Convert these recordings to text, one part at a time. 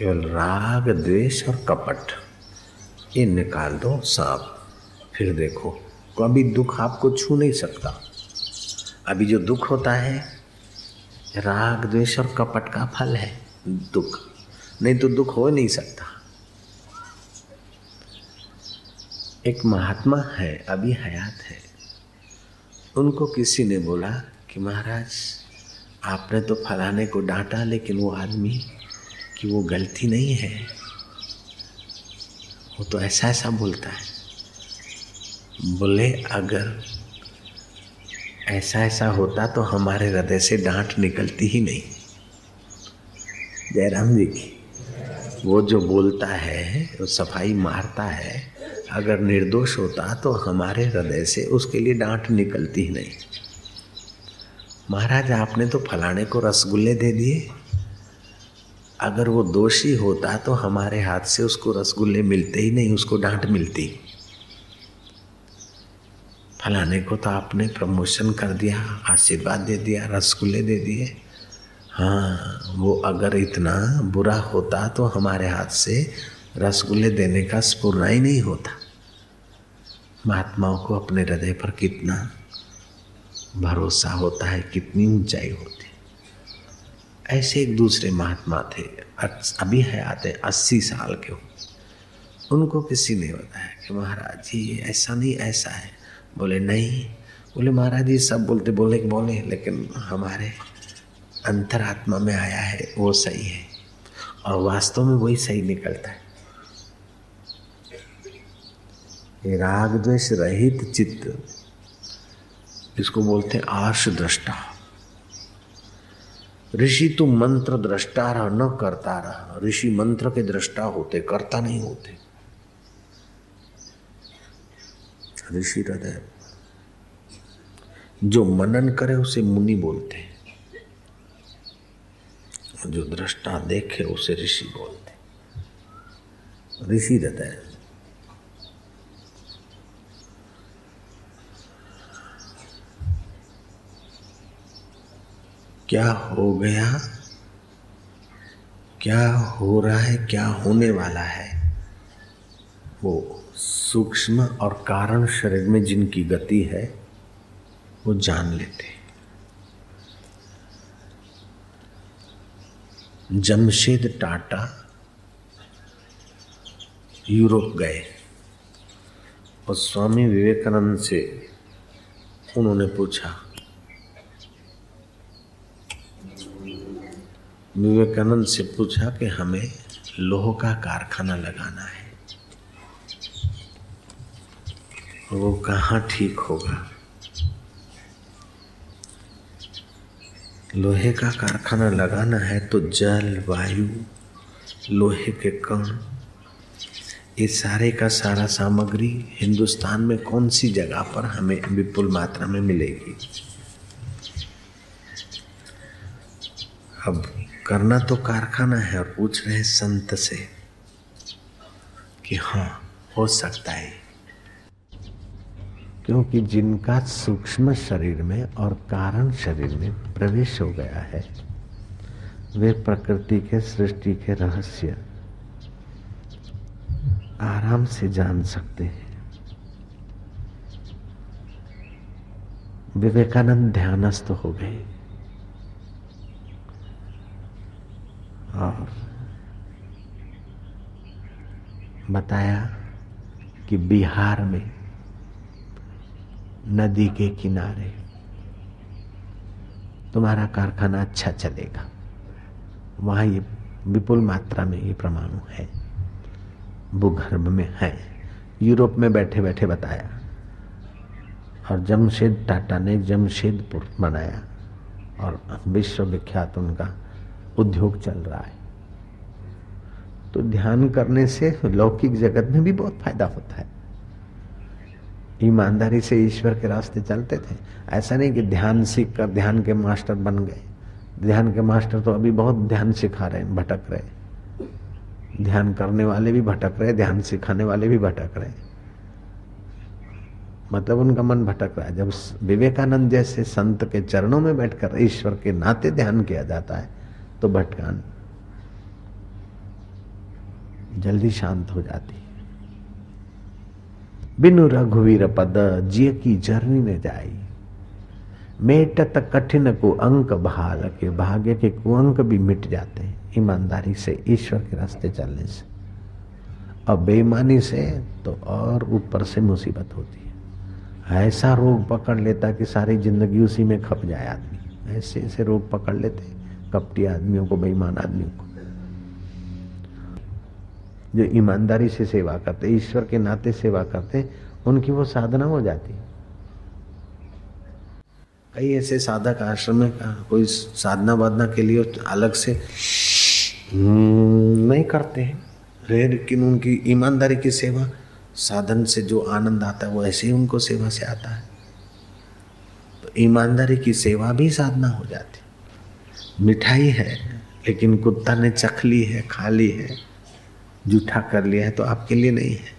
केवल राग, द्वेष और कपट, ये निकाल दो सांप फिर देखो, कभी दुख आपको छू नहीं सकता। अभी जो दुख होता है, राग, द्वेष और कपट का फल है, दुख। नहीं तो दुख हो नहीं सकता। एक महात्मा है, अभी हयात है। उनको किसी ने बोला कि महाराज, आपने तो फलाने को डांटा, लेकिन वो आदमी कि वो गलती नहीं है, वो तो ऐसा ऐसा बोलता है। बोले, अगर ऐसा ऐसा होता तो हमारे हृदय से डांट निकलती ही नहीं। जयराम जी की, वो जो बोलता है, वो सफ़ाई मारता है, अगर निर्दोष होता तो हमारे हृदय से उसके लिए डांट निकलती ही नहीं। महाराज, आपने तो फलाने को रसगुल्ले दे दिए। अगर वो दोषी होता तो हमारे हाथ से उसको रसगुल्ले मिलते ही नहीं, उसको डांट मिलती। फलाने को तो आपने प्रमोशन कर दिया, आशीर्वाद दे दिया, रसगुल्ले दे दिए। हाँ वो अगर इतना बुरा होता तो हमारे हाथ से रसगुल्ले देने का स्पूर्णा ही नहीं होता। महात्माओं को अपने हृदय पर कितना भरोसा होता है, कितनी ऊंचाई होती ऐसे एक दूसरे महात्मा थे अभी है आते अस्सी साल के उनको किसी ने बताया कि महाराज जी ऐसा नहीं, ऐसा है। बोले, नहीं। बोले, महाराज जी, सब बोलते बोले बोले लेकिन हमारे अंतरात्मा में आया है, वो सही है। और वास्तव में वही सही निकलता है। ये राग द्वेष रहित चित्त इसको बोलते हैं आर्ष दृष्टा ऋषि तू मंत्र दृष्टा रह, न करता रह। ऋषि मंत्र के दृष्टा होते, करता नहीं होते। ऋषि हृदय, जो मनन करे उसे मुनि बोलते जो दृष्टा देखे उसे ऋषि बोलते ऋषि हृदय क्या हो गया? क्या हो रहा है? क्या होने वाला है? वो सूक्ष्म और कारण शरीर में जिनकी गति है, वो जान लेते जमशेद टाटा यूरोप गए। और स्वामी विवेकानंद से उन्होंने पूछा विवेकानंद से पूछा कि हमें लोह का कारखाना लगाना है। वो कहाँ ठीक होगा? लोहे का कारखाना लगाना है तो जल, वायु, लोहे के कण, ये सारे का सारा सामग्री हिंदुस्तान में कौन सी जगह पर हमें विपुल मात्रा में मिलेगी? अब करना तो कारखाना है और पूछ रहे हैं संत से कि हाँ हो सकता है। क्योंकि जिनका सूक्ष्म शरीर में और कारण शरीर में प्रवेश हो गया है, वे प्रकृति के सृष्टि के रहस्य आराम से जान सकते हैं। विवेकानंद ध्यानस्थ हो गए। और बताया कि बिहार में नदी के किनारे तुम्हारा कारखाना अच्छा चलेगा। वहाँ ये विपुल मात्रा में ये परमाणु है। भूगर्भ में है। यूरोप में बैठे बैठे बताया। और जमशेद टाटा ने जमशेदपुर बनाया। और विश्व विख्यात उनका उद्योग चल रहा है। तो ध्यान करने से लौकिक जगत में भी बहुत फ़ायदा होता है। ईमानदारी से ईश्वर के रास्ते चलते थे। ऐसा नहीं कि ध्यान सीख कर ध्यान के मास्टर बन गए। ध्यान के मास्टर तो अभी बहुत ध्यान सिखा रहे हैं, भटक रहे ध्यान करने वाले भी भटक रहे ध्यान सिखाने वाले भी भटक रहे मतलब उनका मन भटक रहा है। जब विवेकानंद जैसे संत के चरणों में बैठकर ईश्वर के नाते ध्यान किया जाता है तो भटकान जल्दी शांत हो जाती है। बिनु रघुवीर पद जिय की जर्नी ने जाई। मेटत कठिन को अंक भाल के भाग्य के कुअंक भी मिट जाते हैं। ईमानदारी से ईश्वर के रास्ते चलने से। और बेईमानी से तो और ऊपर से मुसीबत होती है। ऐसा रोग पकड़ लेता कि सारी ज़िंदगी उसी में खप जाए आदमी। ऐसे ऐसे रोग पकड़ लेते, कपटी आदमियों को, बेईमान आदमियों को। जो ईमानदारी से सेवा करते ईश्वर के नाते सेवा करते उनकी वो साधना हो जाती कई ऐसे साधक आश्रम में कोई साधना वाधना के लिए अलग से हम्म, नहीं करते हैं। लेकिन उनकी ईमानदारी की सेवा साधन से जो आनंद आता है वो ऐसे ही उनको सेवा से आता है। तो ईमानदारी की सेवा भी साधना हो जाती मिठाई है लेकिन कुत्ता ने चख ली है खा ली है। जूठा कर लिया है तो आपके लिए नहीं है।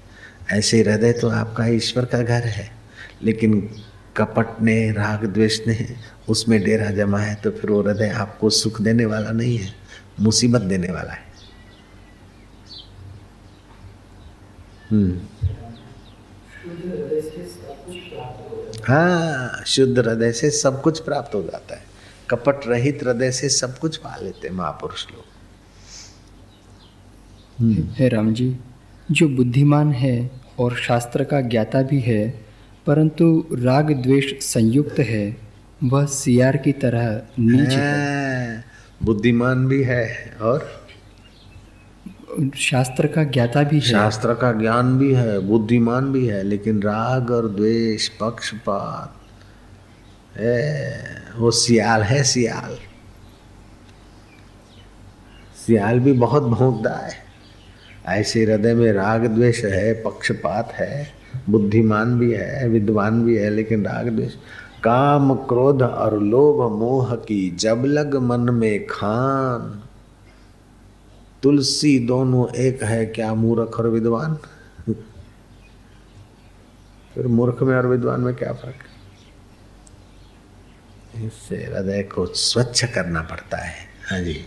ऐसे हृदय तो आपका ईश्वर का घर है, लेकिन कपट ने, राग द्वेष ने उसमें डेरा जमा है तो फिर वो हृदय आपको सुख देने वाला नहीं है, मुसीबत देने वाला है। हम्म। हाँ शुद्ध हृदय से सब कुछ प्राप्त हो जाता है। कपट रहित हृदय से सब कुछ पा लेते महापुरुष लोग। है राम जी जो बुद्धिमान है और शास्त्र का ज्ञाता भी है परंतु राग द्वेष संयुक्त है वह सियार की तरह नीच है। बुद्धिमान भी है और? शास्त्र का ज्ञाता भी है। शास्त्र का ज्ञान भी है बुद्धिमान भी है लेकिन राग और द्वेष पक्षपात। वो सियाल है सियाल। सियाल भी बहुत भोंकता है। ऐसे हृदय में राग द्वेष है, पक्षपात है, बुद्धिमान भी है, विद्वान भी है, लेकिन राग द्वेष। काम, क्रोध और लोभ, मोह की जब लग मन में खान। तुलसी दोनों एक है, क्या मूर्ख और विद्वान? फिर मूर्ख में और विद्वान में क्या फ़र्क? इससे हृदय को स्वच्छ करना पड़ता है। हाँ जी।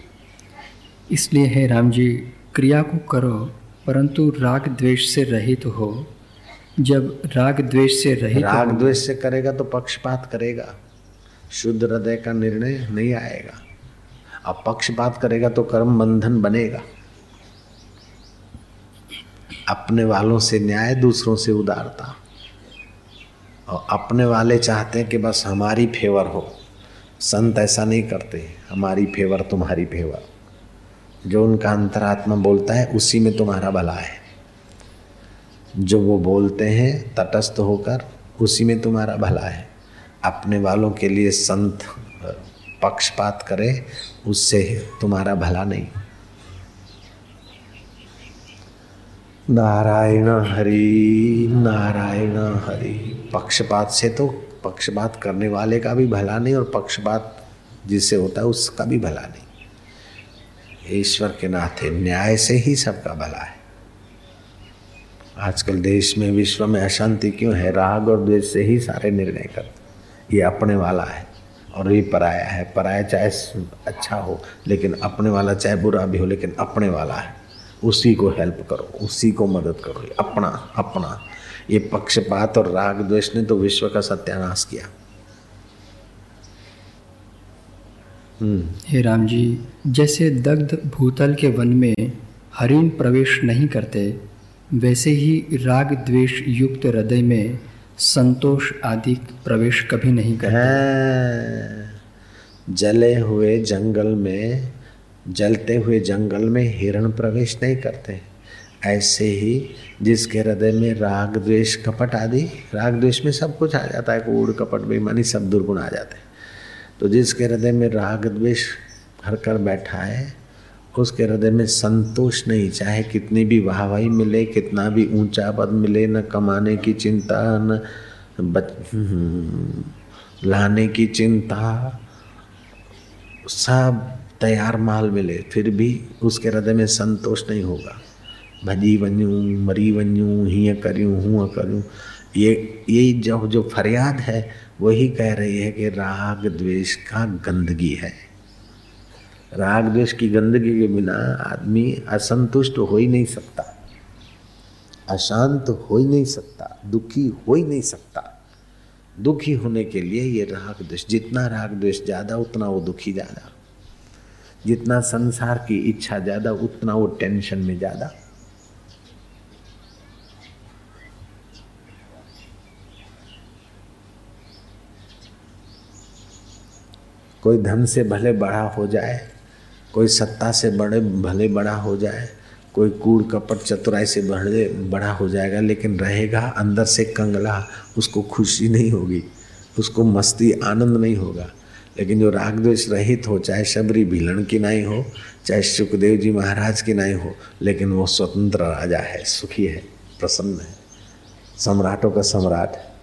इसलिए है राम जी क्रिया को करो, परंतु राग द्वेष से रहित तो हो। जब राग द्वेष से रहित राग द्वेष से करेगा तो पक्षपात करेगा। शुद्ध हृदय का निर्णय नहीं आएगा। अब पक्षपात करेगा तो कर्म बंधन बनेगा। अपने वालों से न्याय, दूसरों से उदारता। और अपने वाले चाहते हैं कि बस हमारी फेवर हो। संत ऐसा नहीं करते, हमारी फेवर तुम्हारी फेवर। जो उनका अंतरात्मा बोलता है, उसी में तुम्हारा भला है। जो वो बोलते हैं, तटस्थ होकर, उसी में तुम्हारा भला है। अपने वालों के लिए संत, पक्षपात करे, उससे तुम्हारा भला नहीं। नारायण हरि नारायण हरि। पक्षपात से तो पक्षपात करने वाले का भी भला नहीं, और पक्षपात जिससे होता है, उसका भी भला नहीं। ईश्वर के नाते न्याय से ही सबका भला है। आजकल देश में, विश्व में अशांति क्यों है? राग और द्वेष से ही सारे निर्णय करते ये अपने वाला है और ये पराया है। पराया चाहे अच्छा हो, लेकिन अपने वाला चाहे बुरा भी हो, लेकिन अपने वाला है। उसी को हेल्प करो, उसी को मदद करो। अपना अपना। ये पक्षपात और राग, द्वेष ने तो विश्व का सत्यानाश किया। हे राम जी जैसे दग्ध भूतल के वन में हरिण प्रवेश नहीं करते वैसे ही राग द्वेष युक्त हृदय में संतोष आदि प्रवेश कभी नहीं करते। जले हुए जंगल में जलते हुए जंगल में हिरण प्रवेश नहीं करते। ऐसे ही जिसके हृदय में राग द्वेष कपट आदि राग द्वेष में सब कुछ आ जाता है कूड़ कपट बेईमानी सब दुर्गुण आ जाते हैं। तो जिसके हृदय में राग द्वेष भर कर बैठा है, उसके हृदय में संतोष नहीं, चाहे कितनी भी वाहवाही मिले, कितना भी ऊँचा पद मिले, न कमाने की चिंता, न बच लाने की चिंता, सब तैयार माल मिले, फिर भी उसके हृदय में संतोष नहीं होगा। भजी वञूं मरी वञूं हीअं करूँ हूँ करूँ ये यही जो जो फरियाद है वही कह रही है कि राग द्वेष का गंदगी है। राग द्वेष की गंदगी के बिना आदमी असंतुष्ट हो ही नहीं सकता, अशांत हो ही नहीं सकता, दुखी हो ही नहीं सकता। दुखी होने के लिए ये राग द्वेष, जितना राग द्वेष ज़्यादा, उतना वो दुखी ज़्यादा। जितना संसार की इच्छा ज़्यादा, उतना वो टेंशन में ज़्यादा। कोई धन से भले बड़ा हो जाए, कोई सत्ता से बड़े, भले बड़ा हो जाए, कोई कूड़, कपट, चतुराई से बढ़े बड़ा हो जाएगा, लेकिन रहेगा, अंदर से कंगला, उसको खुशी नहीं होगी, उसको मस्ती, आनंद नहीं होगा। लेकिन जो राग द्वेष रहित हो, चाहे शबरी भीलन की नाई हो, चाहे सुखदेव जी महाराज की नाई हो, लेकिन वो स्वतंत्र राजा है, सुखी है, प्रसन्न है। सम्राटों का सम्राट।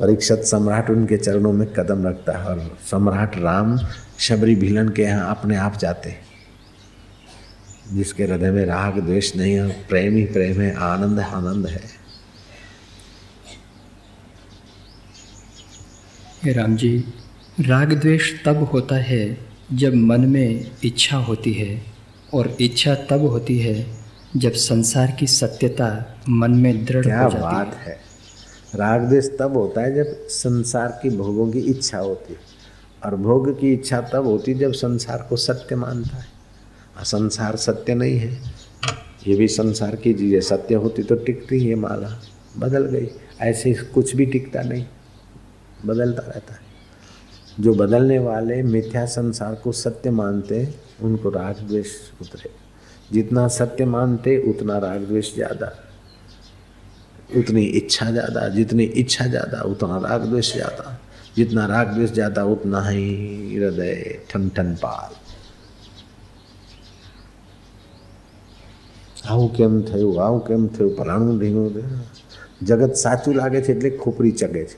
परीक्षित सम्राट उनके चरणों में कदम रखता है और सम्राट राम शबरी भीलन के यहाँ अपने आप जाते हैं जिसके हृदय में राग द्वेष नहीं है प्रेम ही प्रेम है आनंद आनंद है राम जी राग द्वेष तब होता है जब मन में इच्छा होती है और इच्छा तब होती है जब संसार की सत्यता मन में दृढ़ हो जाती बात है, है। राग द्वेष तब होता है जब संसार की भोगों की इच्छा होती है। और भोग की इच्छा तब होती जब संसार को सत्य मानता है। और संसार सत्य नहीं है, ये भी संसार की चीज़। सत्य होती तो टिकती है माला, बदल गई। ऐसे कुछ भी टिकता नहीं, बदलता रहता है। जो बदलने वाले मिथ्या संसार को सत्य मानते उनको राग द्वेष उतरे। जितना सत्य मानते, उतना राग द्वेष ज़्यादा। उतनी इच्छा ज़्यादा जितनी इच्छा ज़्यादा उतना राग द्वेष ज़्यादा जितना राग द्वेष ज़्यादा उतना ही हृदय ठन ठन पाल આવું કેમ થયું આવું કેમ થયું પલાણું ઢીંગું જગત સાચું લાગે છે એટલે ખોપરી ચગે છે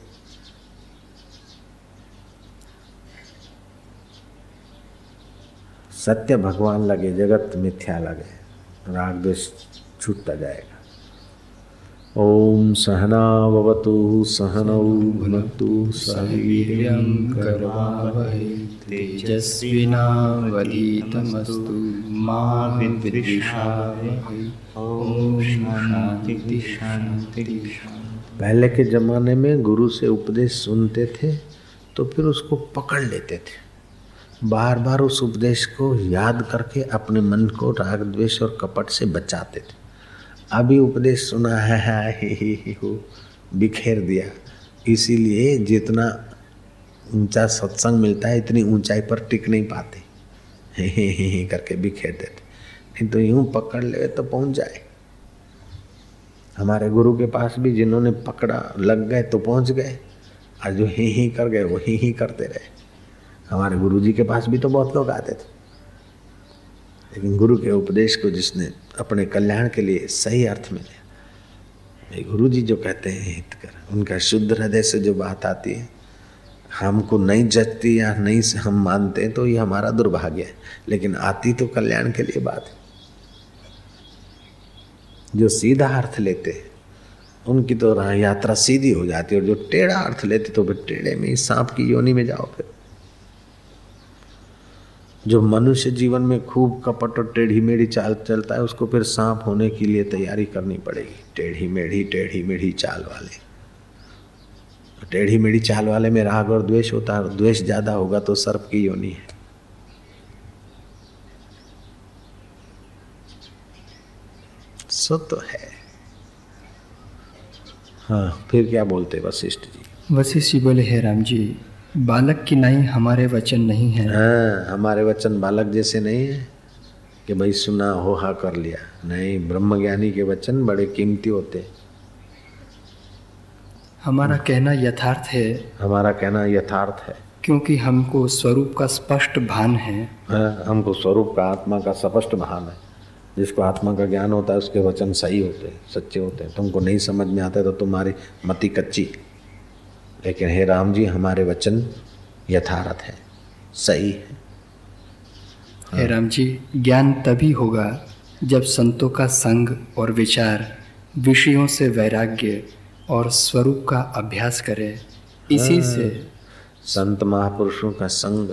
सत्य भगवान लगे जगत मिथ्या लगे राग द्वेष छूटता जाएगा ओम सहनावतु सहनौ भुनक्तु सह वीर्यं करवावहै तेजस्विनावधीतमस्तु मा पहले के ज़माने में गुरु से उपदेश सुनते थे तो फिर उसको पकड़ लेते थे। बार बार उस उपदेश को याद करके अपने मन को राग द्वेष और कपट से बचाते थे। अभी उपदेश सुना है, है ही, ही, ही, बिखेर दिया। इसीलिए जितना ऊँचा सत्संग मिलता है इतनी ऊंचाई पर टिक नहीं पाते। हे हे हे हे करके बिखेर देते। नहीं तो यूँ पकड़ ले तो पहुँच जाए। हमारे गुरु के पास भी जिन्होंने पकड़ा लग गए तो पहुँच गए। और जो ही ही कर गए वो ही ही करते रहे। हमारे गुरु जी के पास भी तो बहुत लोग आते थे। लेकिन गुरु के उपदेश को जिसने अपने कल्याण के लिए सही अर्थ में लिया। गुरु जी जो कहते हैं हित कर उनका शुद्ध हृदय से जो बात आती है, हमको नहीं जचती या नहीं से हम मानते हैं तो ये हमारा दुर्भाग्य है। लेकिन आती तो कल्याण के लिए बात है। जो सीधा अर्थ लेते हैं, उनकी तो यात्रा सीधी हो जाती है, और जो टेढ़ा अर्थ लेते तो फिर टेढ़े में सांप की योनि में जाओ फिर। जो मनुष्य जीवन में खूब कपट और टेढ़ी मेढ़ी चाल चलता है, उसको फिर सांप होने के लिए तैयारी करनी पड़ेगी। टेढ़ी मेढ़ी टेढ़ी मेढ़ी चाल वाले। टेढ़ी मेढ़ी चाल वाले में राग और द्वेष होता है द्वेष ज़्यादा होगा तो सर्प की योनि है। सो तो है। हाँ फिर क्या बोलते वशिष्ठ जी? वशिष्ठ जी बोले, हे राम जी बालक की नहीं हमारे वचन नहीं है। हाँ हमारे वचन बालक जैसे नहीं है कि भाई सुना हो हा कर लिया। नहीं ब्रह्म ज्ञानी के वचन बड़े कीमती होते हमारा कहना यथार्थ है। हमारा कहना यथार्थ है। क्योंकि हमको स्वरूप का स्पष्ट भान है। हाँ, हमको स्वरूप का आत्मा का स्पष्ट भान है। जिसको आत्मा का ज्ञान होता है उसके वचन सही होते हैं सच्चे होते हैं। तुमको नहीं समझ में आता तो तुम्हारी मति कच्ची लेकिन हे राम जी हमारे वचन यथार्थ है सही है। हे राम जी ज्ञान तभी होगा जब संतों का संग और विचार विषयों से वैराग्य और स्वरूप का अभ्यास करे। इसी हाँ, से संत महापुरुषों का संग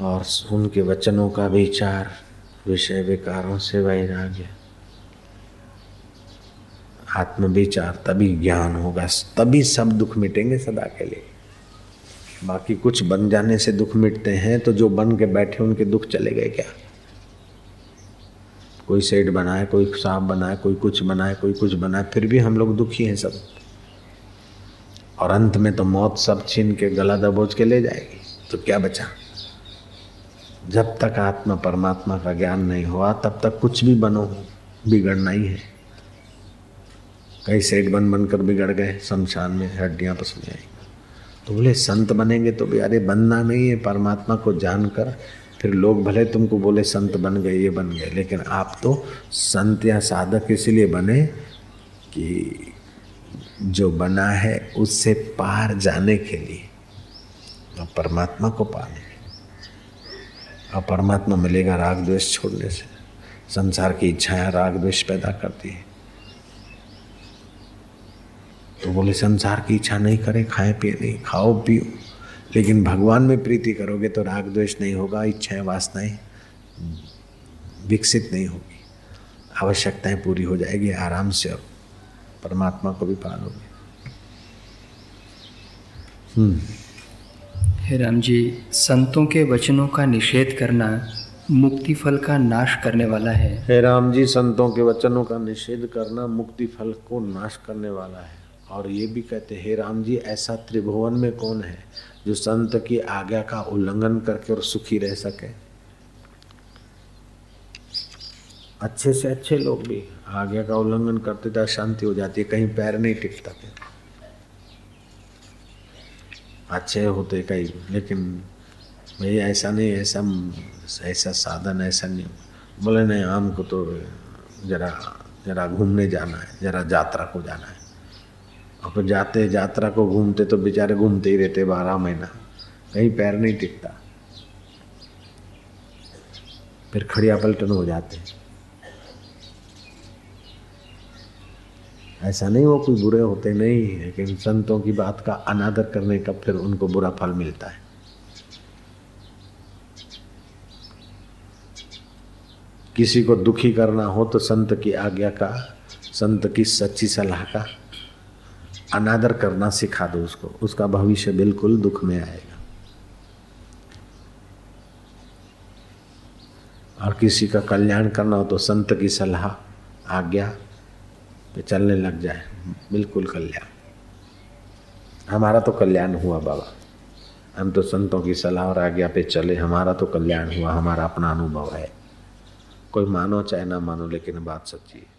और उनके वचनों का विचार विषय विकारों से वैराग्य। आत्म विचार तभी ज्ञान होगा, तभी सब दुख मिटेंगे सदा के लिए। बाकी कुछ बन जाने से दुख मिटते हैं तो जो बन के बैठे उनके दुख चले गए क्या? कोई सेठ बनाए, कोई साहब बनाए, कोई कुछ बनाए, कोई कुछ बनाए, फिर भी हम लोग दुखी हैं सब। और अंत में तो मौत सब छीन के गला दबोच के ले जाएगी तो क्या बचा? जब तक आत्मा परमात्मा का ज्ञान नहीं हुआ, तब तक कुछ भी बनो, बिगड़ना ही है। कई सेठ बन बनकर बिगड़ गए, शमशान में हड्डियाँ पसंद आई। तो बोले, संत बनेंगे तो भी, अरे बनना नहीं है, परमात्मा को जानकर फिर लोग भले तुमको बोले, संत बन गए, ये बन गए, लेकिन आप तो संत या साधक इसलिए बने कि जो बना है उससे पार जाने के लिए। और परमात्मा को पाने और परमात्मा मिलेगा, राग द्वेष छोड़ने से। संसार की इच्छाएँ राग द्वेष पैदा करती है। तो बोले संसार की इच्छा नहीं करे खाए पिए नहीं खाओ पियो। लेकिन भगवान में प्रीति करोगे तो राग द्वेष नहीं होगा इच्छाएँ वासनाएँ विकसित नहीं होगी। आवश्यकताएँ पूरी हो जाएगी आराम से और परमात्मा को भी पालोगे। हम्म। हे राम जी संतों के वचनों का निषेध करना मुक्ति फल का नाश करने वाला है। हे राम जी संतों के वचनों का निषेध करना मुक्ति फल को नाश करने वाला है। और ये भी कहते, हे राम जी, ऐसा त्रिभुवन में कौन है जो संत की आज्ञा का उल्लंघन करके और सुखी रह सके? अच्छे से अच्छे लोग भी आज्ञा का उल्लंघन करते तो शांति हो जाती है, कहीं पैर नहीं टिकता फिर। अच्छे होते कई, लेकिन भाई ऐसा नहीं, ऐसा ऐसा साधन, ऐसा नहीं। बोले, नहीं, हमको तो जरा जरा घूमने जाना है, जरा यात्रा को जाना है। और जाते यात्रा को घूमते तो बेचारे घूमते ही रहते, बारह महीना। कहीं पैर नहीं टिकता। फिर खड़िया पलटन हो जाते। ऐसा नहीं वो कोई बुरे होते नहीं, लेकिन संतों की बात का अनादर करने का फिर उनको बुरा फल मिलता है। किसी को दुखी करना हो तो संत की आज्ञा का, संत की सच्ची सलाह का। अनादर करना सिखा दो उसको। उसका भविष्य बिल्कुल दुख में आएगा। और किसी का कल्याण करना हो तो संत की सलाह, आज्ञा पे चलने लग जाए। बिल्कुल कल्याण। हमारा तो कल्याण हुआ बाबा। हम तो संतों की सलाह और आज्ञा पे चले। हमारा तो कल्याण हुआ, हमारा अपना अनुभव है। कोई मानो चाहे ना मानो, लेकिन बात सच्ची है।